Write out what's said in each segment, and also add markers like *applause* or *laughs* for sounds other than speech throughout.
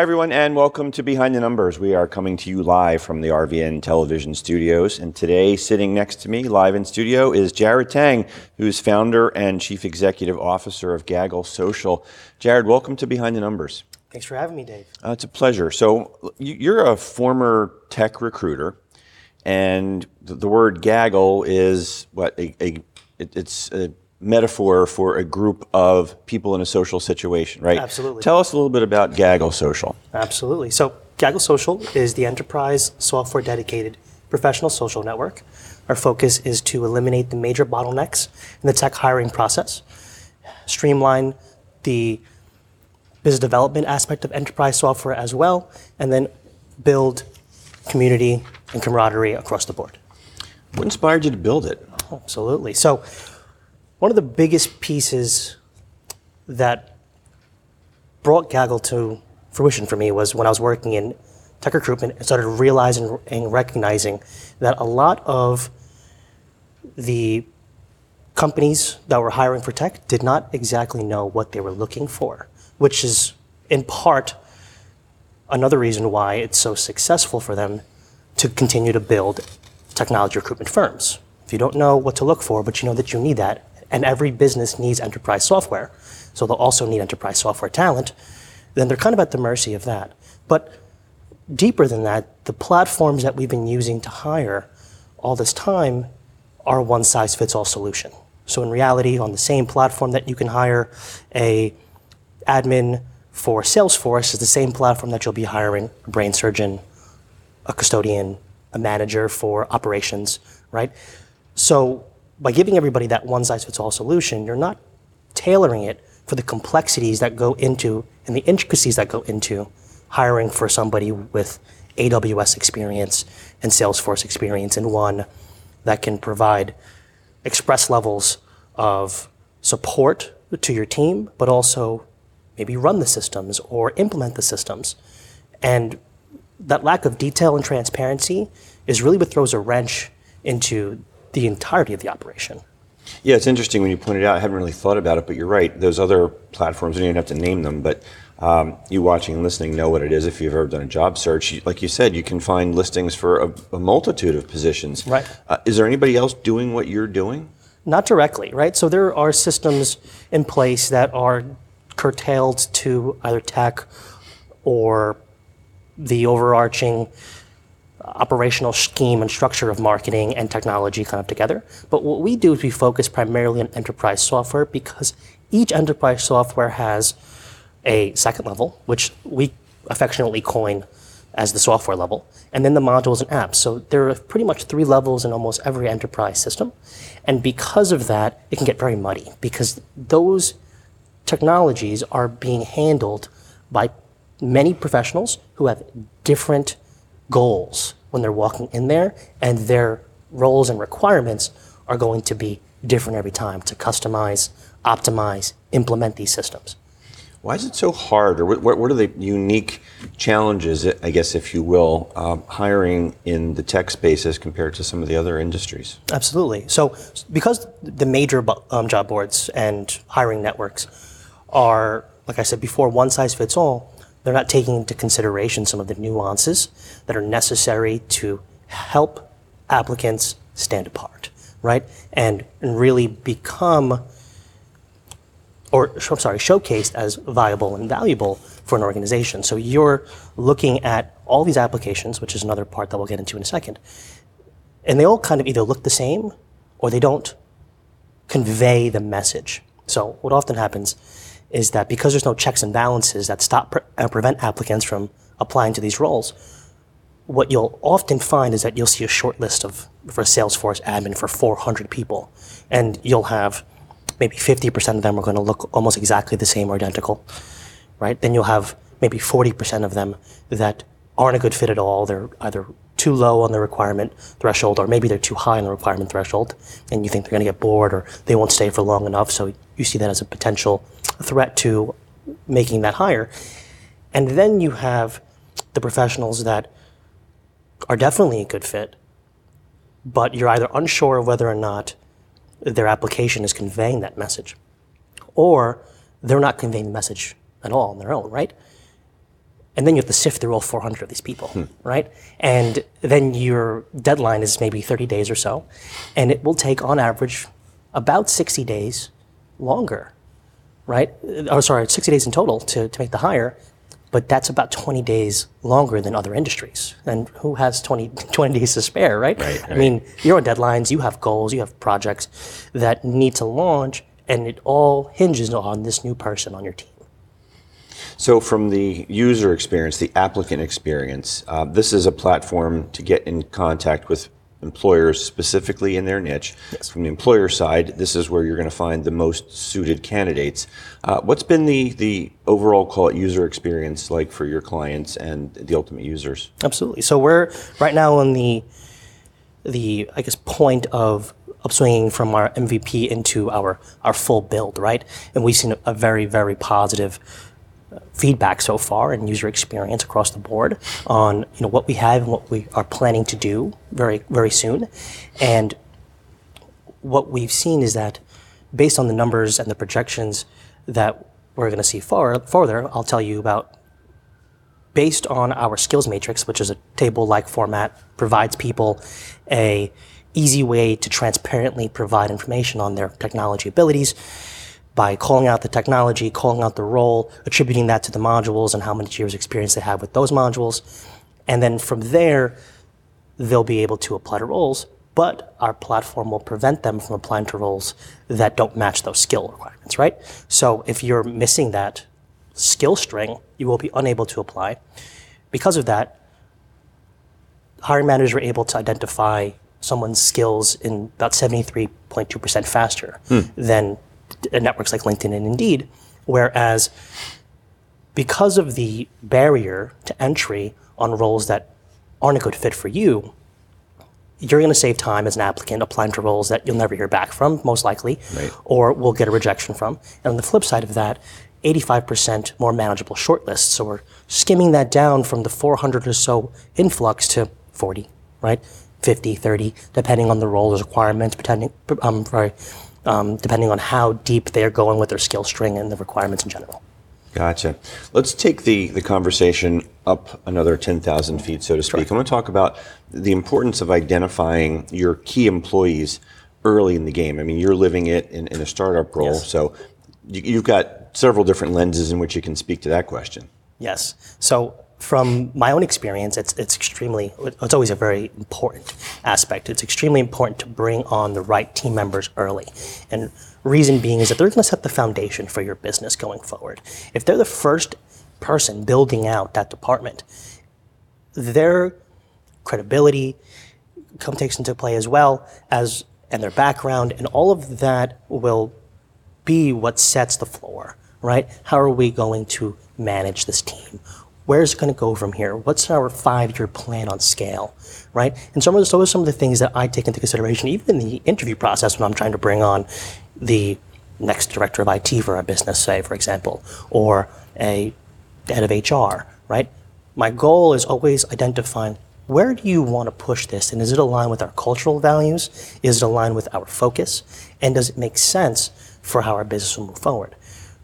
Hi, everyone, and welcome to Behind the Numbers. We are coming to you live from the RVN Television Studios. And today, sitting next to me, live in studio, is Jared Tang, who's founder and chief executive officer of Gaggle Social. Jared, welcome to Behind the Numbers. Thanks for having me, Dave. Uh, it's a pleasure. So, you- you're a former tech recruiter, and the, word gaggle is what? A, a, it, it's a metaphor for a group of people in a social situation, right? Absolutely. Tell us a little bit about Gaggle Social. Absolutely. So, Gaggle Social is the enterprise software dedicated professional social network. Our focus is to eliminate the major bottlenecks in the tech hiring process, streamline the business development aspect of enterprise software as well, and then build community and camaraderie across the board. What inspired you to build it? Absolutely. So, one of the biggest pieces that brought Gaggle to fruition for me was when I was working in tech recruitment and started realizing and recognizing that a lot of the companies that were hiring for tech did not exactly know what they were looking for, which is in part another reason why it's so successful for them to continue to build technology recruitment firms. If you don't know what to look for, but you know that you need that, and every business needs enterprise software, so they'll also need enterprise software talent, then they're kind of at the mercy of that. But deeper than that, the platforms that we've been using to hire all this time are one size fits all solution. So in reality, on the same platform that you can hire a admin for Salesforce is the same platform that you'll be hiring a brain surgeon, a custodian, a manager for operations, right? So by giving everybody that one size fits all solution, you're not tailoring it for the complexities that go into and the intricacies that go into hiring for somebody with AWS experience and Salesforce experience and one that can provide express levels of support to your team, but also maybe run the systems or implement the systems. And that lack of detail and transparency is really what throws a wrench into the entirety of the operation. Yeah, it's interesting when you pointed out. I haven't really thought about it, but you're right. Those other platforms, you don't even have to name them, but um, you watching and listening know what it is. If you've ever done a job search, like you said, you can find listings for a, a multitude of positions. Right. Uh, is there anybody else doing what you're doing? Not directly, right? So there are systems in place that are curtailed to either tech or the overarching operational scheme and structure of marketing and technology kind of together. But what we do is we focus primarily on enterprise software because each enterprise software has a second level, which we affectionately coin as the software level, and then the modules and apps. So there are pretty much three levels in almost every enterprise system. And because of that, it can get very muddy because those technologies are being handled by many professionals who have different goals when they're walking in there, and their roles and requirements are going to be different every time to customize, optimize, implement these systems. Why is it so hard, or what, what are the unique challenges, I guess, if you will, um, hiring in the tech space as compared to some of the other industries? Absolutely. So, because the major um, job boards and hiring networks are, like I said before, one size fits all, they're not taking into consideration some of the nuances that are necessary to help applicants stand apart, right? And, and really become, or I'm sorry, showcased as viable and valuable for an organization. So you're looking at all these applications, which is another part that we'll get into in a second, and they all kind of either look the same or they don't convey the message. So what often happens is that because there's no checks and balances that stop pre- uh, prevent applicants from applying to these roles, what you'll often find is that you'll see a short list of for a Salesforce admin for 400 people, and you'll have maybe 50% of them are going to look almost exactly the same or identical, right? Then you'll have maybe 40% of them that aren't a good fit at all. They're either too low on the requirement threshold, or maybe they're too high on the requirement threshold, and you think they're going to get bored or they won't stay for long enough. So you see that as a potential threat to making that hire. And then you have the professionals that are definitely a good fit, but you're either unsure of whether or not their application is conveying that message, or they're not conveying the message at all on their own, right? and then you have to sift through all 400 of these people, hmm. right? And then your deadline is maybe 30 days or so, and it will take on average about 60 days longer, right? Oh, sorry, 60 days in total to, to make the hire, but that's about 20 days longer than other industries. And who has 20, *laughs* 20 days to spare, right? Right, I mean, you're on deadlines, you have goals, you have projects that need to launch, and it all hinges on this new person on your team. So, from the user experience, the applicant experience, uh, this is a platform to get in contact with employers specifically in their niche. From the employer side, this is where you're going to find the most suited candidates. Uh, what's been the the overall call it user experience like for your clients and the ultimate users? Absolutely. So we're right now on the the I guess point of upswinging from our MVP into our our full build, right? And we've seen a, very very positive feedback so far and user experience across the board on you know what we have and what we are planning to do very very soon, and what we've seen is that based on the numbers and the projections that we're going to see far further, I'll tell you about based on our skills matrix, which is a table-like format, provides people a easy way to transparently provide information on their technology abilities by calling out the technology, calling out the role, attributing that to the modules and how many years experience they have with those modules. And then from there, they'll be able to apply to roles, but our platform will prevent them from applying to roles that don't match those skill requirements, right? So if you're missing that skill string, you will be unable to apply. Because of that, hiring managers are able to identify someone's skills in about 73.2% faster hmm. than d- networks like LinkedIn and Indeed. Whereas because of the barrier to entry on roles that aren't a good fit for you, you're going to save time as an applicant applying to roles that you'll never hear back from, most likely, Right. or will get a rejection from. And on the flip side of that, 85% more manageable shortlists. So we're skimming that down from the 400 or so influx to 40, right? 50, 30, depending on the roles requirements, depending, um, sorry, Um, depending on how deep they're going with their skill string and the requirements in general. Gotcha. Let's take the, the conversation up another 10,000 feet, so to speak. I want to talk about the importance of identifying your key employees early in the game. I mean, you're living it in, in a startup role, Yes. so you, you've got several different lenses in which you can speak to that question. Yes. So from my own experience, it's it's extremely it's always a very important aspect. It's extremely important to bring on the right team members early. And reason being is that they're going to set the foundation for your business going forward. If they're the first person building out that department, their credibility come takes into play as well as and their background and all of that will be what sets the floor, right? How are we going to manage this team? Where's it going to go from here? What's our five-year plan on scale, right? And some of those, some of the things that I take into consideration, even in the interview process when I'm trying to bring on the next director of IT for our business, say, for example, or a head of HR, right? My goal is always identifying where do you want to push this and is it aligned with our cultural values? Is it aligned with our focus? And does it make sense for how our business will move forward?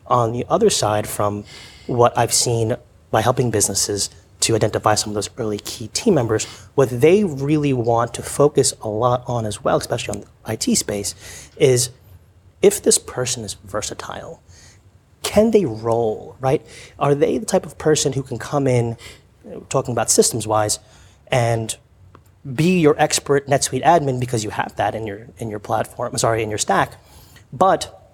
On the other side, from what I've seen by helping businesses to identify some of those early key team members, what they really want to focus a lot on as well, especially on the IT space, is if this person is versatile, can they roll, right? Are they the type of person who can come in, talking about systems wise, and be your expert NetSuite admin because you have that in your in your platform, sorry, in your stack, but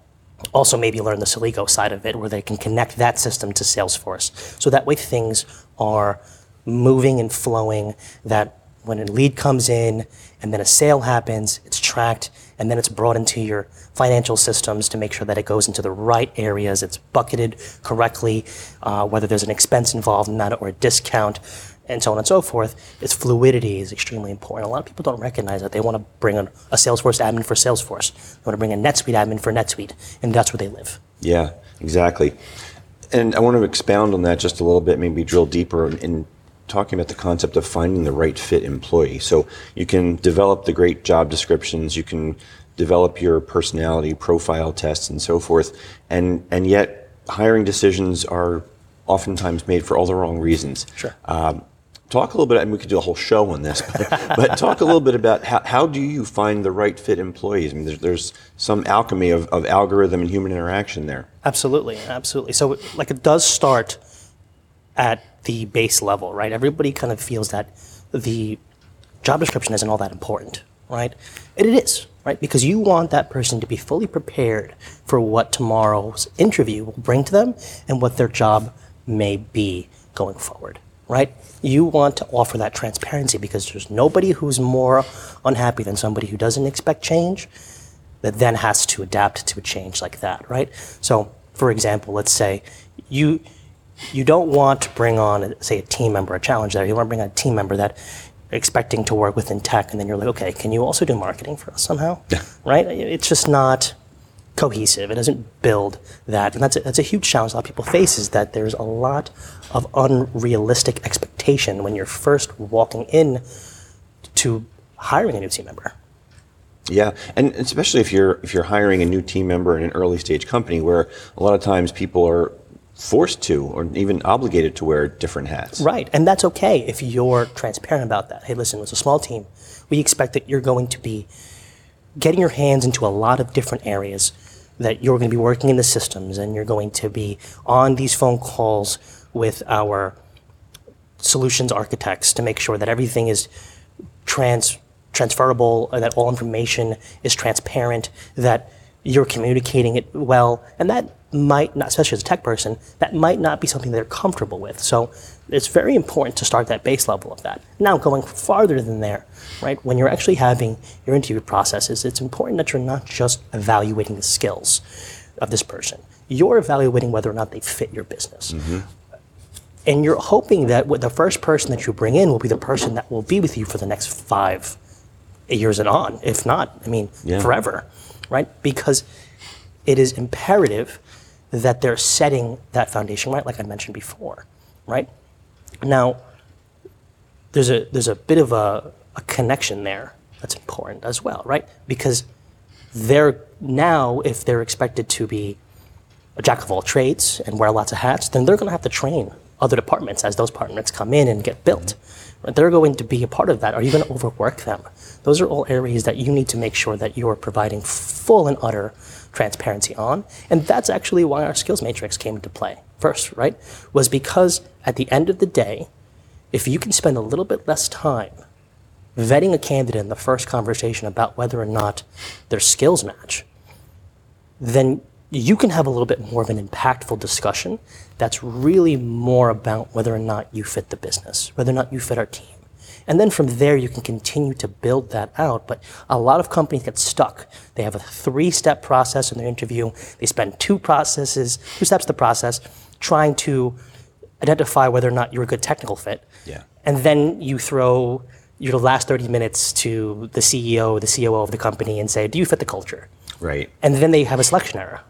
also maybe learn the Celigo side of it where they can connect that system to Salesforce. So that way things are moving and flowing that when a lead comes in and then a sale happens, it's tracked and then it's brought into your financial systems to make sure that it goes into the right areas, it's bucketed correctly, uh, whether there's an expense involved in that or a discount, and so on and so forth. Its fluidity is extremely important. A lot of people don't recognize that. They want to bring a, a Salesforce admin for Salesforce. They want to bring a NetSuite admin for NetSuite, and that's where they live. Yeah, exactly. And I want to expound on that just a little bit, maybe drill deeper in, in talking about the concept of finding the right fit employee. So you can develop the great job descriptions, you can develop your personality profile tests and so forth, and and yet hiring decisions are oftentimes made for all the wrong reasons. Sure. Um, talk a little bit, and we could do a whole show on this, but, but talk a little bit about how, how do you find the right fit employees? I mean, there's, there's some alchemy of, of algorithm and human interaction there. Absolutely, absolutely. So, like, it does start at the base level, right? Everybody kind of feels that the job description isn't all that important, right? And it is, right? Because you want that person to be fully prepared for what tomorrow's interview will bring to them and what their job may be going forward, right? You want to offer that transparency because there's nobody who's more unhappy than somebody who doesn't expect change that then has to adapt to a change like that, right? So, for example, let's say you you don't want to bring on, say, a team member, a challenge there. You want to bring on a team member that expecting to work within tech, and then you're like, okay, can you also do marketing for us somehow? Right? It's just not cohesive. It doesn't build that, and that's a, that's a huge challenge a lot of people face. Is that there's a lot of unrealistic expectation when you're first walking in to hiring a new team member. Yeah, and especially if you're if you're hiring a new team member in an early stage company, where a lot of times people are forced to or even obligated to wear different hats. Right, and that's okay if you're transparent about that. Hey, listen, it's a small team. We expect that you're going to be getting your hands into a lot of different areas, that you're going to be working in the systems, and you're going to be on these phone calls with our solutions architects to make sure that everything is trans transferable, and that all information is transparent, that you're communicating it well, and that might not, especially as a tech person, that might not be something they're comfortable with. So it's very important to start that base level of that. Now, going farther than there, right, when you're actually having your interview processes, it's important that you're not just evaluating the skills of this person. You're evaluating whether or not they fit your business. Mm-hmm. And you're hoping that the first person that you bring in will be the person that will be with you for the next five years and on, if not, I mean, Yeah. forever, right? Because it is imperative that they're setting that foundation right, like I mentioned before, right? Now, there's a there's a bit of a, a connection there that's important as well, right? Because they're now, if they're expected to be a jack of all trades and wear lots of hats, then they're going to have to train other departments as those departments come in and get built. They're going to be a part of that. Are you going to overwork them? Those are all areas that you need to make sure that you are providing full and utter transparency on. And that's actually why our skills matrix came into play first, right? Was because at the end of the day, if you can spend a little bit less time vetting a candidate in the first conversation about whether or not their skills match, then you can have a little bit more of an impactful discussion that's really more about whether or not you fit the business, whether or not you fit our team. And then from there, you can continue to build that out. But a lot of companies get stuck. They have a three step process in their interview. They spend two processes, two steps of the process, trying to identify whether or not you're a good technical fit. Yeah. And then you throw your last 30 minutes to the CEO, the COO of the company and say, Do you fit the culture? Right. And then they have a selection error.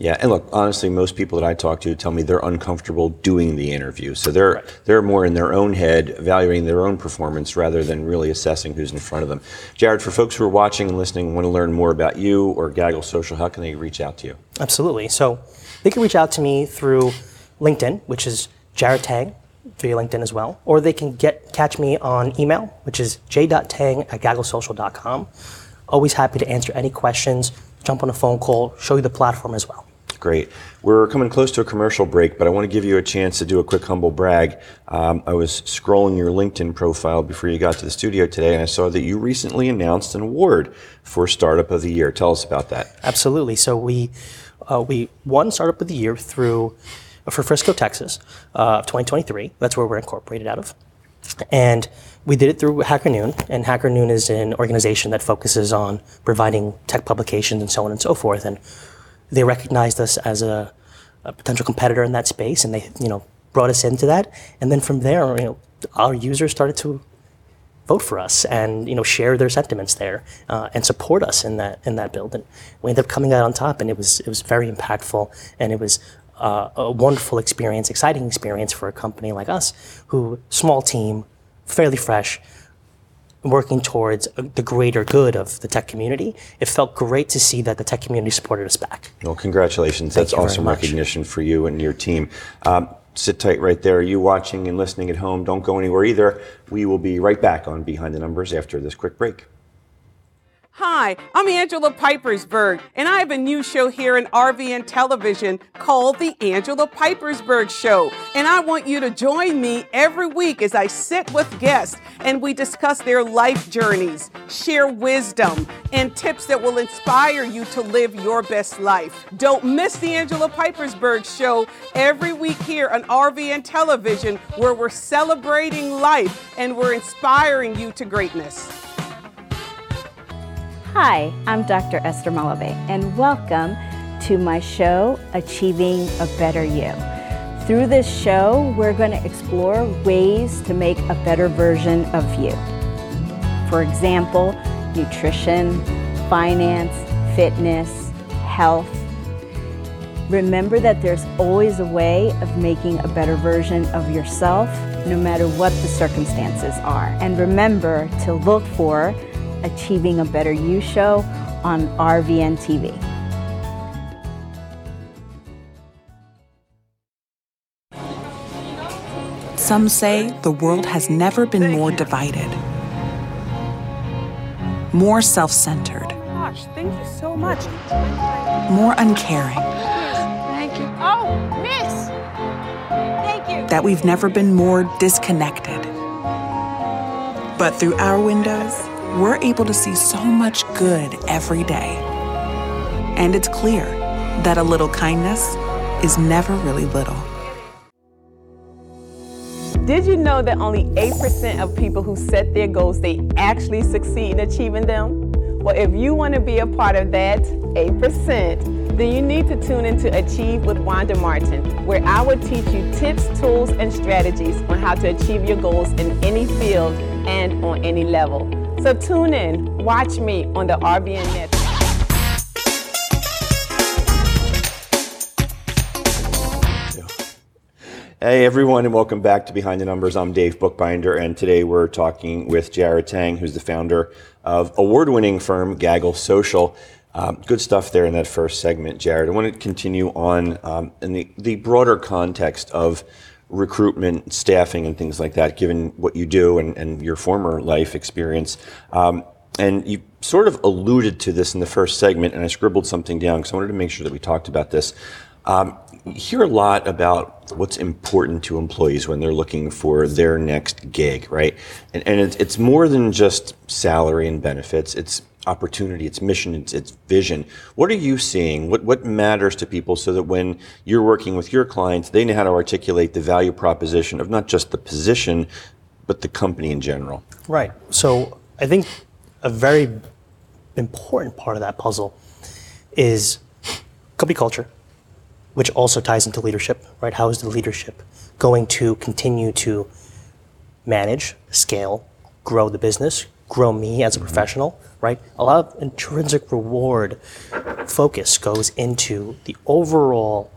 Yeah, and look, honestly, most people that I talk to tell me they're uncomfortable doing the interview. So they're they're more in their own head, evaluating their own performance rather than really assessing who's in front of them. Jared, for folks who are watching and listening and want to learn more about you or Gaggle Social, how can they reach out to you? Absolutely. So they can reach out to me through LinkedIn, which is Jared Tang via LinkedIn as well, or they can get catch me on email, which is j.tang at gagglesocial.com. Always happy to answer any questions, jump on a phone call, show you the platform as well. Great. We're coming close to a commercial break, but I want to give you a chance to do a quick humble brag. Um, I was scrolling your LinkedIn profile before you got to the studio today, and I saw that you recently announced an award for Startup of the Year. Tell us about that. Absolutely. So we uh, we won Startup of the Year through for Frisco, Texas, uh, 2023. That's where we're incorporated out of, and we did it through Hacker Noon. And Hacker Noon is an organization that focuses on providing tech publications and so on and so forth. And they recognized us as a, a potential competitor in that space, and they you know brought us into that. And then from there, you know, our users started to vote for us and you know share their sentiments there uh, and support us in that in that build. And we ended up coming out on top, and it was it was very impactful, and it was uh, a wonderful experience, exciting experience for a company like us, who small team, fairly fresh, working towards the greater good of the tech community. It felt great to see that the tech community supported us back. Well, congratulations. That's awesome recognition for you and your team. Um, sit tight right there. You watching and listening at home, don't go anywhere either. We will be right back on Behind the Numbers after this quick break. Hi, I'm Angela Pipersberg, and I have a new show here in RVN Television called The Angela Pipersberg Show. And I want you to join me every week as I sit with guests and we discuss their life journeys, share wisdom, and tips that will inspire you to live your best life. Don't miss The Angela Pipersberg Show every week here on RVN Television, where we're celebrating life and we're inspiring you to greatness. Hi, I'm Dr. Esther Malave, and welcome to my show, Achieving a Better You. Through this show, we're going to explore ways to make a better version of you. For example, nutrition, finance, fitness, health. Remember that there's always a way of making a better version of yourself, no matter what the circumstances are. And remember to look for Achieving a Better You show on RVN TV. Some say the world has never been more divided, more self centered, Gosh, thank you so much. more uncaring, Thank you. Oh, miss. Thank you. that we've never been more disconnected. But through our windows, we're able to see so much good every day. And it's clear that a little kindness is never really little. Did you know that only 8% of people who set their goals, they actually succeed in achieving them? Well, if you want to be a part of that 8%, then you need to tune in to Achieve with Wanda Martin, where I will teach you tips, tools, and strategies on how to achieve your goals in any field and on any level. So tune in, watch me on the RVN Network. Hey everyone, and welcome back to Behind the Numbers. I'm Dave Bookbinder, and today we're talking with Jared Tang, who's the founder of award-winning firm Gaggle Social. Um, good stuff there in that first segment, Jared. I want to continue on um, in the, the broader context of recruitment, staffing, and things like that, given what you do and, and your former life experience. Um, and you sort of alluded to this in the first segment, and I scribbled something down because I wanted to make sure that we talked about this. Um, you hear a lot about what's important to employees when they're looking for their next gig, right? And, and it's, it's more than just salary and benefits. It's opportunity, it's mission, it's, it's vision. What are you seeing? What, what matters to people so that when you're working with your clients, they know how to articulate the value proposition of not just the position, but the company in general? Right. So I think a very important part of that puzzle is company culture, which also ties into leadership, right? How is the leadership going to continue to manage, scale, grow the business, grow me as a mm-hmm. professional, right? A lot of intrinsic reward focus goes into the overall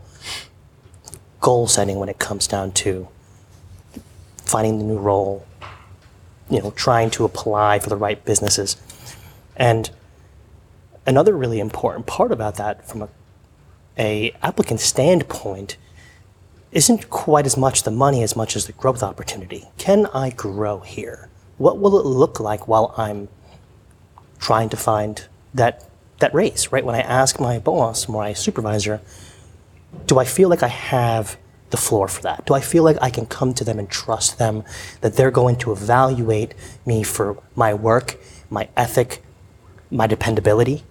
goal setting when it comes down to finding the new role, you know, trying to apply for the right businesses. And another really important part about that from a, a applicant standpoint isn't quite as much the money as much as the growth opportunity. Can I grow here? What will it look like while I'm trying to find that that raise, right? When I ask my boss, my supervisor, do I feel like I have the floor for that? Do I feel like I can come to them and trust them that they're going to evaluate me for my work, my ethic, my dependability,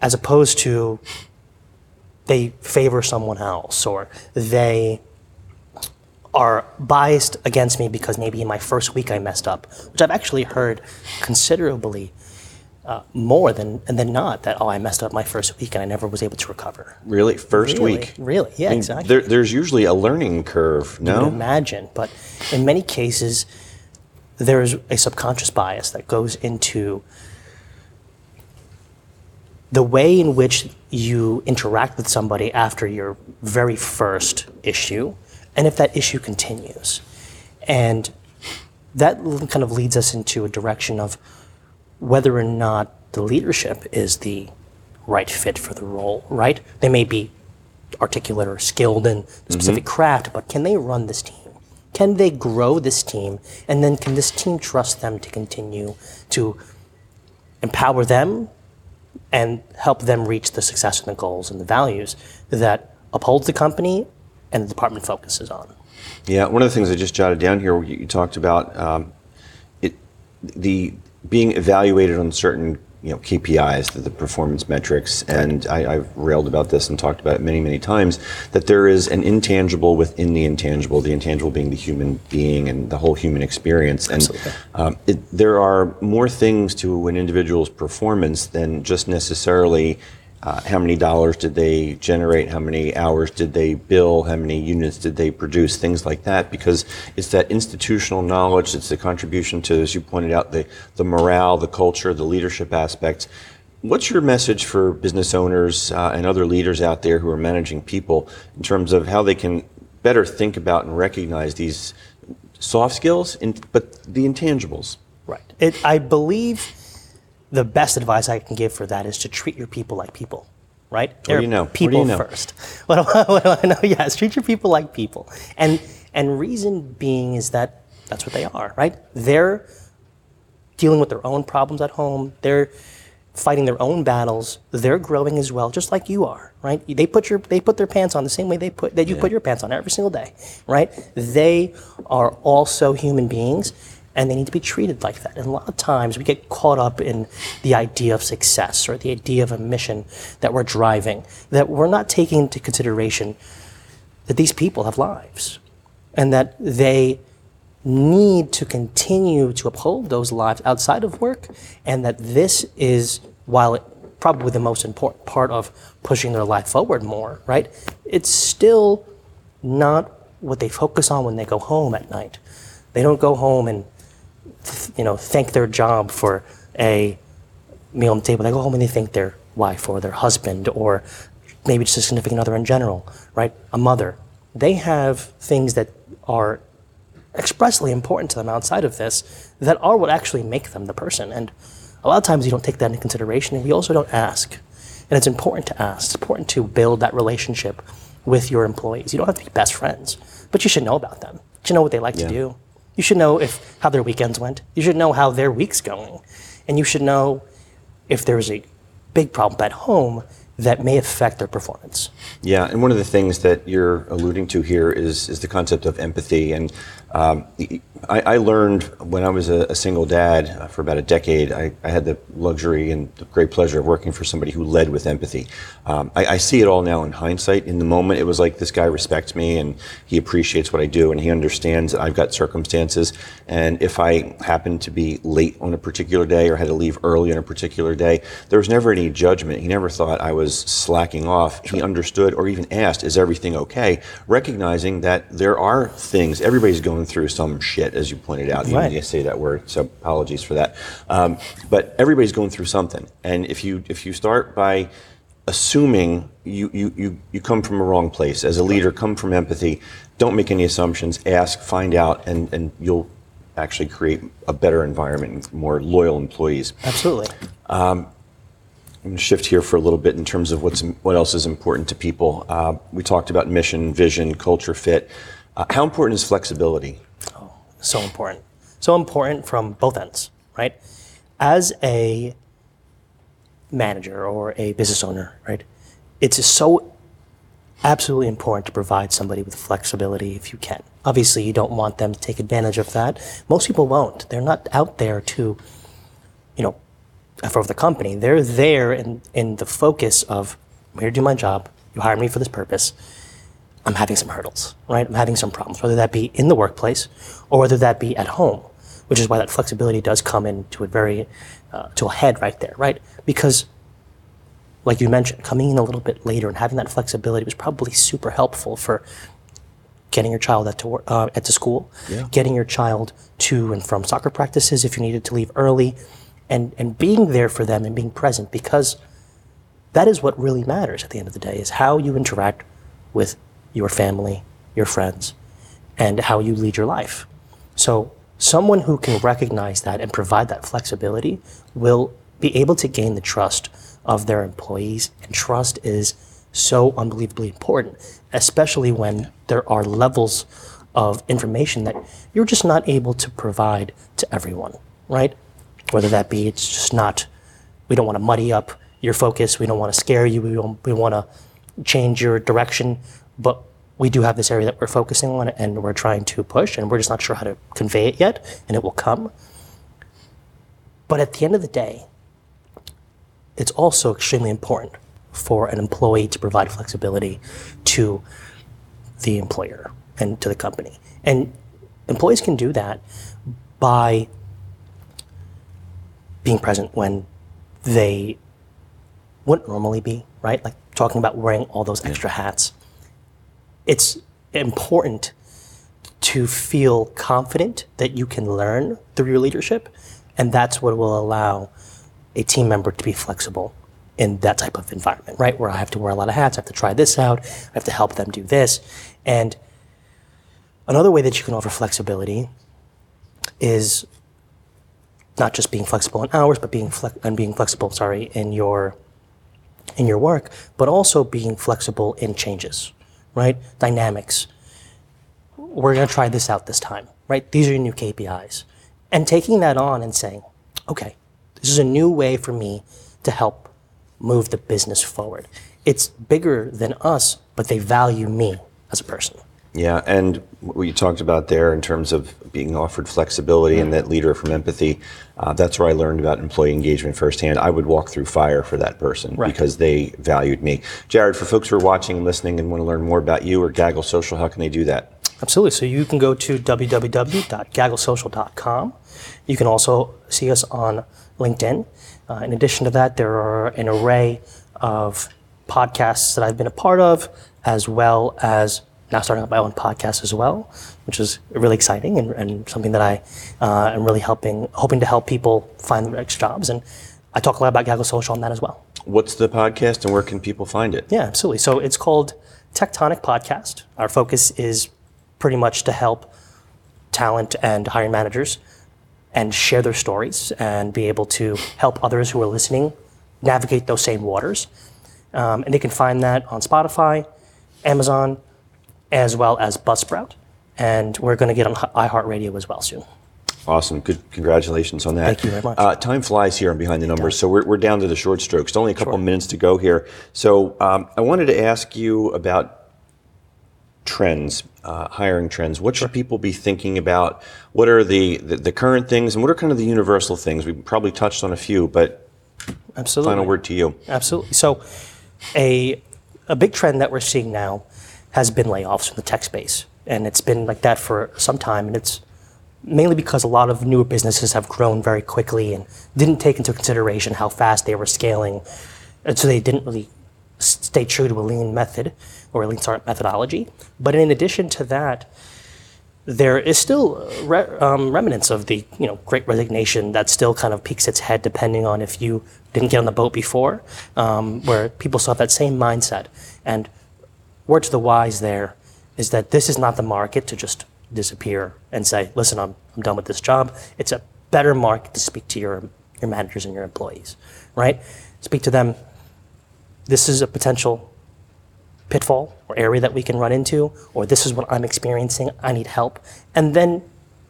as opposed to they favor someone else or they are biased against me because maybe in my first week I messed up, which I've actually heard considerably uh, more than than not that oh I messed up my first week and I never was able to recover. Really? First Really? week? Really? Yeah, I mean, exactly. There, there's usually a learning curve, No, you imagine. But in many cases, there is a subconscious bias that goes into the way in which you interact with somebody after your very first issue, and if that issue continues. And that kind of leads us into a direction of whether or not the leadership is the right fit for the role, right? They may be articulate or skilled in a mm-hmm. specific craft, but can they run this team? Can they grow this team? And then can this team trust them to continue to empower them and help them reach the success and the goals and the values that upholds the company and the department focuses on? Yeah, one of the things I just jotted down here, you, talked about um, it, the being evaluated on certain you know KPIs, the, the performance metrics, and I, I've railed about this and talked about it many, many times. That there is an intangible within the intangible. The intangible being the human being and the whole human experience. And um, it, there are more things to an individual's performance than just necessarily uh, how many dollars did they generate? How many hours did they bill? How many units did they produce? Things like that, because it's that institutional knowledge. It's the contribution to, as you pointed out, the the morale, the culture, the leadership aspects. What's your message for business owners uh, and other leaders out there who are managing people in terms of how they can better think about and recognize these soft skills, in, but the intangibles? Right. It, I believe the best advice I can give for that is to treat your people like people. Right? What do you know? What do you People know? first. *laughs* What do, I, what do I know? *laughs* Yes, treat your people like people. And and reason being is that that's what they are, right? They're dealing with their own problems at home. They're fighting their own battles. They're growing as well, just like you are, right? They put your they put their pants on the same way they put that you put your pants on every single day, right? They are also human beings and they need to be treated like that. And a lot of times we get caught up in the idea of success or the idea of a mission that we're driving that we're not taking into consideration that these people have lives and that they need to continue to uphold those lives outside of work, and that this is, while it, probably the most important part of pushing their life forward more, right? It's still not what they focus on when they go home at night. They don't go home and, you know, thank their job for a meal on the table. They go home and they thank their wife or their husband or maybe just a significant other in general, right? A mother. They have things that are expressly important to them outside of this that are what actually make them the person. And a lot of times you don't take that into consideration and we also don't ask. And it's important to ask. It's important to build that relationship with your employees. You don't have to be best friends, but you should know about them. You should know what they like Yeah. to do. You should know if how their weekends went. You should know how their week's going. And you should know if there's a big problem at home that may affect their performance. Yeah, and one of the things that you're alluding to here is is the concept of empathy. And um, I, I learned when I was a, a single dad uh, for about a decade. I, I had the luxury and the great pleasure of working for somebody who led with empathy. Um, I, I see it all now in hindsight. In the moment, it was like this guy respects me and he appreciates what I do and he understands that I've got circumstances. And if I happen to be late on a particular day or had to leave early on a particular day, there was never any judgment. He never thought I was slacking off. He understood or even asked, "Is everything okay?" Recognizing that there are things everybody's going through some shit, as you pointed out. You Right. to say that word, so apologies for that. Um, but everybody's going through something, and if you if you start by assuming you, you, you, you come from a wrong place as a leader, come from empathy. Don't make any assumptions. Ask, find out, and, and you'll actually create a better environment and more loyal employees. Absolutely. I'm going to shift here for a little bit in terms of what's what else is important to people. Uh, we talked about mission, vision, culture fit. Uh, how important is flexibility? Oh, so important. So important from both ends, right? As a manager or a business owner, right? It's so absolutely important to provide somebody with flexibility if you can. Obviously, you don't want them to take advantage of that. Most people won't. They're not out there to, you know, for the company. They're there in, in the focus of, I'm here to do my job. You hired me for this purpose. I'm having some hurdles, right? I'm having some problems, whether that be in the workplace or whether that be at home, which is why that flexibility does come into a very, uh, to a head right there, right? Because, like you mentioned, coming in a little bit later and having that flexibility was probably super helpful for getting your child at to, uh, at to school, getting your child to and from soccer practices if you needed to leave early, and, and being there for them and being present because that is what really matters at the end of the day is how you interact with your family, your friends, and how you lead your life. So someone who can recognize that and provide that flexibility will be able to gain the trust of their employees, and trust is so unbelievably important, especially when there are levels of information that you're just not able to provide to everyone, right? Whether that be it's just not, we don't want to muddy up your focus, we don't want to scare you, we, don't, we want to change your direction, but we do have this area that we're focusing on and we're trying to push, and we're just not sure how to convey it yet, and it will come. But at the end of the day, it's also extremely important for an employee to provide flexibility to the employer and to the company. And employees can do that by being present when they wouldn't normally be, right? Like talking about wearing all those extra hats. It's important to feel confident that you can learn through your leadership, and that's what will allow a team member to be flexible in that type of environment, right? Where I have to wear a lot of hats, I have to try this out, I have to help them do this. And another way that you can offer flexibility is not just being flexible in hours, but being and being flexible, sorry, in your in your work, but also being flexible in changes, right? Dynamics. We're going to try this out this time, right? These are your new KPIs. And taking that on and saying, okay, this is a new way for me to help move the business forward. It's bigger than us, but they value me as a person. Yeah, and what you talked about there in terms of being offered flexibility and that leader from empathy, uh, that's where I learned about employee engagement firsthand. I would walk through fire for that person Right. because they valued me. Jared, for folks who are watching and listening and want to learn more about you or Gaggle Social, how can they do that? Absolutely. So you can go to www.gagglesocial.com. You can also see us on LinkedIn. Uh, in addition to that, there are an array of podcasts that I've been a part of, as well as now starting up my own podcast as well, which is really exciting and, and something that I uh, am really helping, hoping to help people find the next jobs. And I talk a lot about Gaggle Social on that as well. What's the podcast and where can people find it? Yeah, absolutely. So it's called Tectonic Podcast. Our focus is pretty much to help talent and hiring managers and share their stories and be able to help others who are listening navigate those same waters. Um, and they can find that on Spotify, Amazon, as well as Buzzsprout. And we're going to get on iHeartRadio as well soon. Awesome. Good. Congratulations on that. Thank you very much. Uh, time flies here on Behind the Numbers, so we're, we're down to the short strokes. Only a couple of minutes to go here. So um, I wanted to ask you about trends, uh, hiring trends. What should people be thinking about? What are the, the, the current things, and what are kind of the universal things? We probably touched on a few, but Absolutely. final word to you. Absolutely. So, a a big trend that we're seeing now has been layoffs from the tech space, and it's been like that for some time. And it's mainly because a lot of newer businesses have grown very quickly and didn't take into consideration how fast they were scaling, and so they didn't really stay true to a lean method or a lean startup methodology. But in addition to that, there is still re- um, remnants of the you know great resignation that still kind of peeks its head depending on if you didn't get on the boat before um, where people still have that same mindset and word to the wise there is that this is not the market to just disappear and say listen i'm, I'm done with this job it's a better market to speak to your your managers and your employees right speak to them this is a potential pitfall or area that we can run into, or this is what I'm experiencing, I need help. And then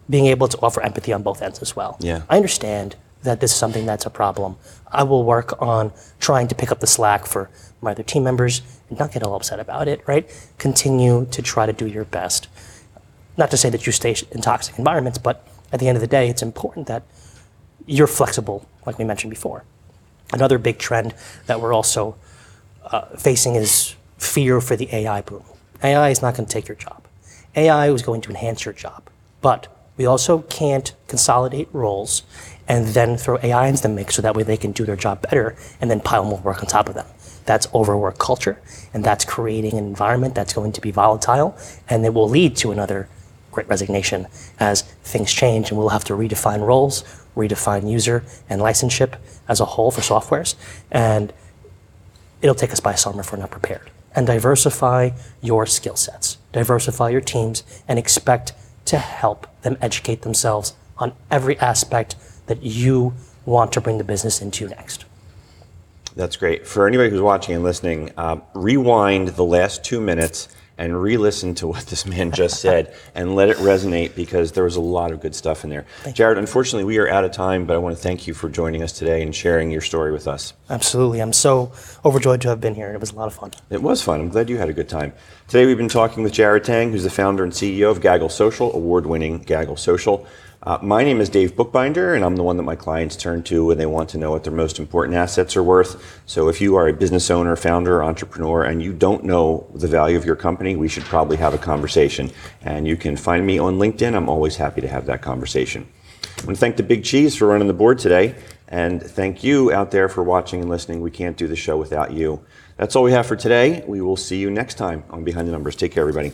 being able to offer empathy on both ends as well. Yeah. I understand that this is something that's a problem. I will work on trying to pick up the slack for my other team members and not get all upset about it, right? Continue to try to do your best. Not to say that you stay in toxic environments, but at the end of the day, it's important that you're flexible, like we mentioned before. Another big trend that we're also uh, facing is fear for the AI boom. AI is not going to take your job. AI is going to enhance your job. But we also can't consolidate roles and then throw AI into the mix so that way they can do their job better and then pile more work on top of them. That's overwork culture, and that's creating an environment that's going to be volatile, and it will lead to another great resignation as things change and we'll have to redefine roles, redefine user and licenseship as a whole for softwares. And it'll take us by summer if we're not prepared. And diversify your skill sets, diversify your teams, and expect to help them educate themselves on every aspect that you want to bring the business into next. That's great. For anybody who's watching and listening, um, rewind the last two minutes and re-listen to what this man just *laughs* said and let it resonate because there was a lot of good stuff in there. Jared, unfortunately, we are out of time, but I want to thank you for joining us today and sharing your story with us. Absolutely. I'm so overjoyed to have been here. and It was a lot of fun. It was fun. I'm glad you had a good time. Today we've been talking with Jared Tang, who's the founder and CEO of Gaggle Social, award-winning Gaggle Social. Uh, my name is Dave Bookbinder, and I'm the one that my clients turn to when they want to know what their most important assets are worth. So if you are a business owner, founder, entrepreneur, and you don't know the value of your company, we should probably have a conversation. And you can find me on LinkedIn. I'm always happy to have that conversation. I want to thank the Big Cheese for running the board today, and thank you out there for watching and listening. We can't do the show without you. That's all we have for today. We will see you next time on Behind the Numbers. Take care, everybody.